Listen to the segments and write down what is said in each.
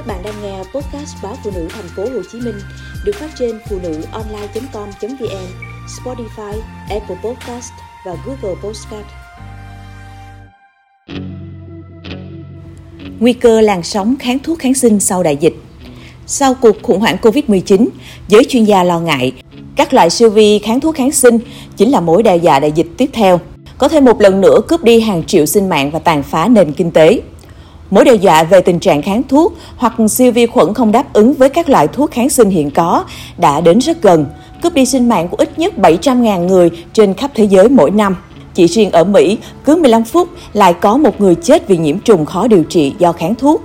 Các bạn đang nghe podcast báo phụ nữ thành phố Hồ Chí Minh được phát trên phụ nữ online.com.vn, Spotify, Apple Podcast và Google Podcast. Nguy cơ làn sóng kháng thuốc kháng sinh sau đại dịch. Sau cuộc khủng hoảng Covid-19, giới chuyên gia lo ngại các loại siêu vi kháng thuốc kháng sinh chính là mối đe dọa đại dịch tiếp theo, có thể một lần nữa cướp đi hàng triệu sinh mạng và tàn phá nền kinh tế. Mối đe dọa về tình trạng kháng thuốc hoặc siêu vi khuẩn không đáp ứng với các loại thuốc kháng sinh hiện có đã đến rất gần, cướp đi sinh mạng của ít nhất 700.000 người trên khắp thế giới mỗi năm. Chỉ riêng ở Mỹ, cứ 15 phút lại có một người chết vì nhiễm trùng khó điều trị do kháng thuốc.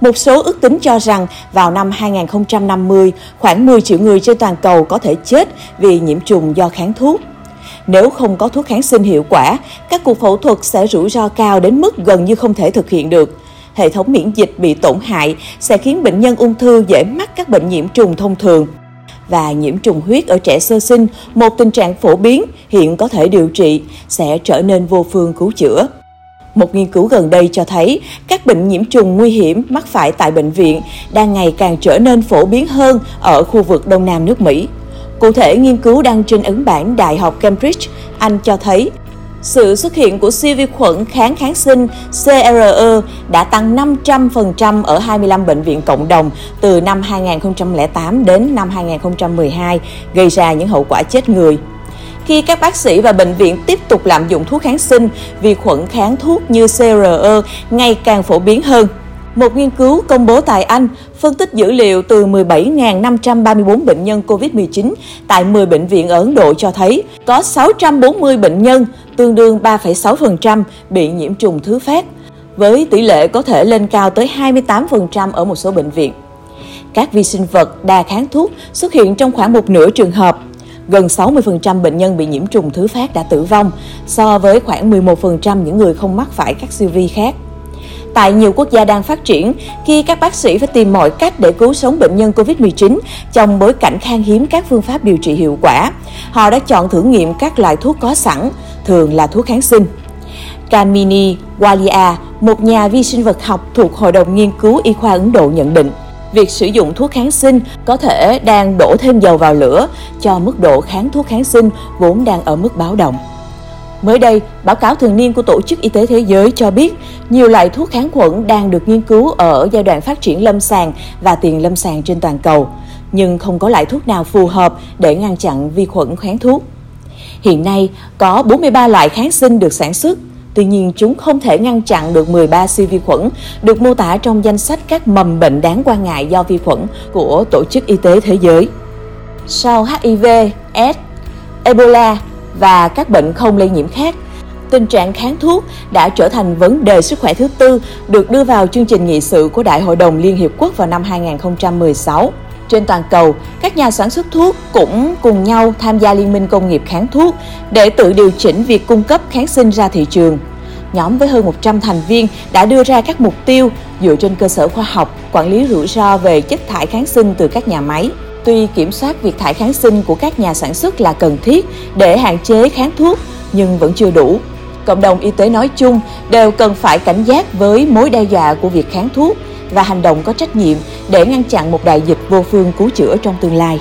Một số ước tính cho rằng vào năm 2050, khoảng 10 triệu người trên toàn cầu có thể chết vì nhiễm trùng do kháng thuốc. Nếu không có thuốc kháng sinh hiệu quả, các cuộc phẫu thuật sẽ rủi ro cao đến mức gần như không thể thực hiện được hệ thống miễn dịch bị tổn hại sẽ khiến bệnh nhân ung thư dễ mắc các bệnh nhiễm trùng thông thường. Và nhiễm trùng huyết ở trẻ sơ sinh, một tình trạng phổ biến hiện có thể điều trị, sẽ trở nên vô phương cứu chữa. Một nghiên cứu gần đây cho thấy các bệnh nhiễm trùng nguy hiểm mắc phải tại bệnh viện đang ngày càng trở nên phổ biến hơn ở khu vực Đông Nam nước Mỹ. Cụ thể, nghiên cứu đăng trên ấn bản Đại học Cambridge, Anh cho thấy sự xuất hiện của siêu vi khuẩn kháng kháng sinh CRE đã tăng 500% ở 25 bệnh viện cộng đồng từ năm 2008 đến năm 2012, gây ra những hậu quả chết người. Khi các bác sĩ và bệnh viện tiếp tục lạm dụng thuốc kháng sinh, vi khuẩn kháng thuốc như CRE ngày càng phổ biến hơn. Một nghiên cứu công bố tại Anh phân tích dữ liệu từ 17.534 bệnh nhân COVID-19 tại 10 bệnh viện ở Ấn Độ cho thấy có 640 bệnh nhân, tương đương 3,6% bị nhiễm trùng thứ phát, với tỷ lệ có thể lên cao tới 28% ở một số bệnh viện. Các vi sinh vật đa kháng thuốc xuất hiện trong khoảng một nửa trường hợp. Gần 60% bệnh nhân bị nhiễm trùng thứ phát đã tử vong, so với khoảng 11% những người không mắc phải các siêu vi khác. Tại nhiều quốc gia đang phát triển, khi các bác sĩ phải tìm mọi cách để cứu sống bệnh nhân COVID-19 trong bối cảnh khan hiếm các phương pháp điều trị hiệu quả, họ đã chọn thử nghiệm các loại thuốc có sẵn, thường là thuốc kháng sinh. Kamini Walia, một nhà vi sinh vật học thuộc Hội đồng Nghiên cứu Y khoa Ấn Độ nhận định, việc sử dụng thuốc kháng sinh có thể đang đổ thêm dầu vào lửa cho mức độ kháng thuốc kháng sinh vốn đang ở mức báo động. Mới đây, báo cáo thường niên của Tổ chức Y tế Thế giới cho biết nhiều loại thuốc kháng khuẩn đang được nghiên cứu ở giai đoạn phát triển lâm sàng và tiền lâm sàng trên toàn cầu, nhưng không có loại thuốc nào phù hợp để ngăn chặn vi khuẩn kháng thuốc. Hiện nay, có 43 loại kháng sinh được sản xuất, tuy nhiên chúng không thể ngăn chặn được 13 siêu vi khuẩn được mô tả trong danh sách các mầm bệnh đáng quan ngại do vi khuẩn của Tổ chức Y tế Thế giới. Sau HIV, AIDS, Ebola và các bệnh không lây nhiễm khác, tình trạng kháng thuốc đã trở thành vấn đề sức khỏe thứ tư được đưa vào chương trình nghị sự của Đại hội đồng Liên Hiệp Quốc vào năm 2016. Trên toàn cầu, các nhà sản xuất thuốc cũng cùng nhau tham gia Liên minh công nghiệp kháng thuốc để tự điều chỉnh việc cung cấp kháng sinh ra thị trường. Nhóm với hơn 100 thành viên đã đưa ra các mục tiêu dựa trên cơ sở khoa học, quản lý rủi ro về chất thải kháng sinh từ các nhà máy. Tuy kiểm soát việc thải kháng sinh của các nhà sản xuất là cần thiết để hạn chế kháng thuốc, nhưng vẫn chưa đủ. Cộng đồng y tế nói chung đều cần phải cảnh giác với mối đe dọa của việc kháng thuốc và hành động có trách nhiệm để ngăn chặn một đại dịch vô phương cứu chữa trong tương lai.